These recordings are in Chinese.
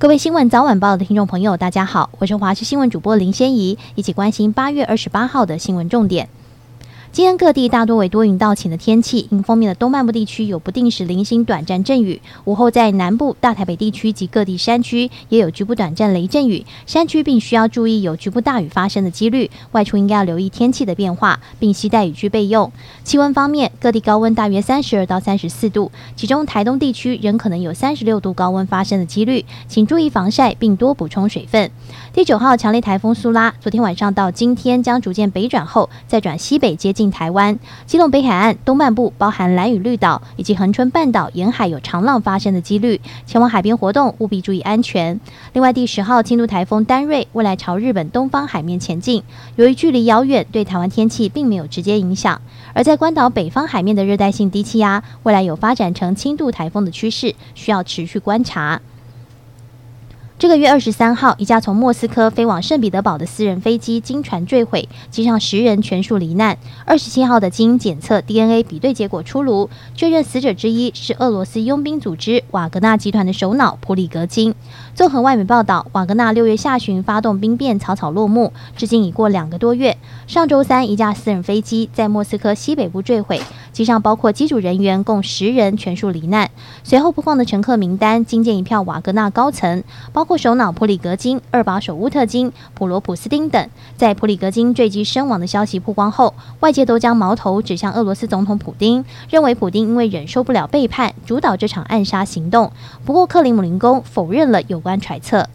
各位新闻早晚报的听众朋友，大家好，我是华视新闻主播林仙怡，一起关心八月二十八号的新闻重点。今天各地大多为多云到晴的天气，迎风面的东半部地区有不定时零星短暂阵雨，午后在南部、大台北地区及各地山区也有局部短暂雷阵雨，山区并需要注意有局部大雨发生的几率，外出应该要留意天气的变化，并携带雨具备用。气温方面，各地高温大约三十二到三十四度，其中台东地区仍可能有三十六度高温发生的几率，请注意防晒并多补充水分。第九号强烈台风苏拉昨天晚上到今天将逐渐北转后，再转西北接近。台湾、基隆北海岸东半部，包含兰屿绿岛以及恒春半岛沿海有长浪发生的几率，前往海边活动务必注意安全。另外，第十号轻度台风丹瑞未来朝日本东方海面前进，由于距离遥远，对台湾天气并没有直接影响。而在关岛北方海面的热带性低气压，未来有发展成轻度台风的趋势，需要持续观察。这个月二十三号，一架从莫斯科飞往圣彼得堡的私人飞机经船坠毁，机上十人全数罹难。二十七号的基因检测 DNA 比对结果出炉，确认死者之一是俄罗斯佣兵组织瓦格纳集团的首脑普里格金。综合外媒报道，瓦格纳六月下旬发动兵变，草草落幕，至今已过两个多月。上周三，一架私人飞机在莫斯科西北部坠毁，机上包括机组人员共十人全数罹难。随后播放的乘客名单惊见一票瓦格纳高层，包。括首脑普里格金、二把手乌特金、普罗普斯丁等，在普里格金坠机身亡的消息曝光后，外界都将矛头指向俄罗斯总统普丁，认为普丁因为忍受不了背叛，主导这场暗杀行动。不过，克里姆林宫否认了有关揣测。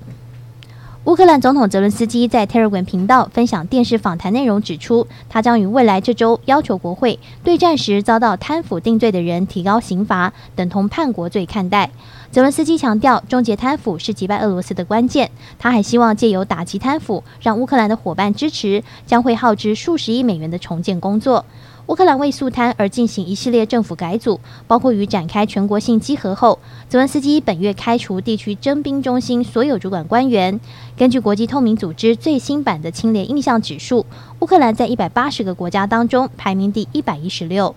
乌克兰总统泽伦斯基在 Telegram 频道分享电视访谈内容，指出他将于未来这周要求国会对战时遭到贪腐定罪的人提高刑罚，等同叛国罪看待。泽伦斯基强调，终结贪腐是击败俄罗斯的关键。他还希望借由打击贪腐，让乌克兰的伙伴支持将会耗资数十亿美元的重建工作。乌克兰为肃贪而进行一系列政府改组，包括于展开全国性稽核后，泽文斯基本月开除地区征兵中心所有主管官员。根据国际透明组织最新版的清廉印象指数，乌克兰在一百八十个国家当中排名第一百一十六。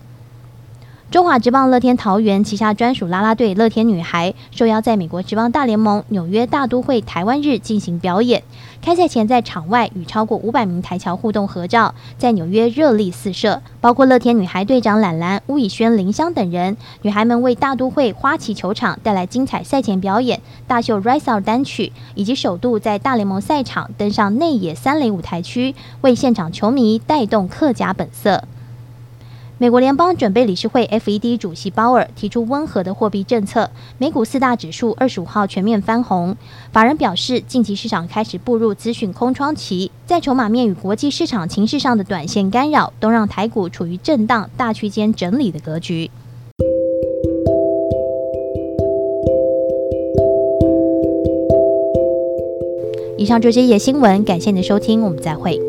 中华职棒乐天桃园旗下专属啦啦队乐天女孩受邀在美国职棒大联盟纽约大都会台湾日进行表演。开赛前在场外与超过五百名台侨互动合照，在纽约热力四射，包括乐天女孩队长兰兰、巫以轩、林香等人。女孩们为大都会花旗球场带来精彩赛前表演，大秀《Rise Out》单曲，以及首度在大联盟赛场登上内野三垒舞台区，为现场球迷带动客家本色。美国联邦准备理事会 （FED） 主席鲍尔提出温和的货币政策，美股四大指数二十五号全面翻红。法人表示，近期市场开始步入资讯空窗期，在筹码面与国际市场情势上的短线干扰，都让台股处于震荡大区间整理的格局。以上就是这些新闻，感谢您的收听，我们再会。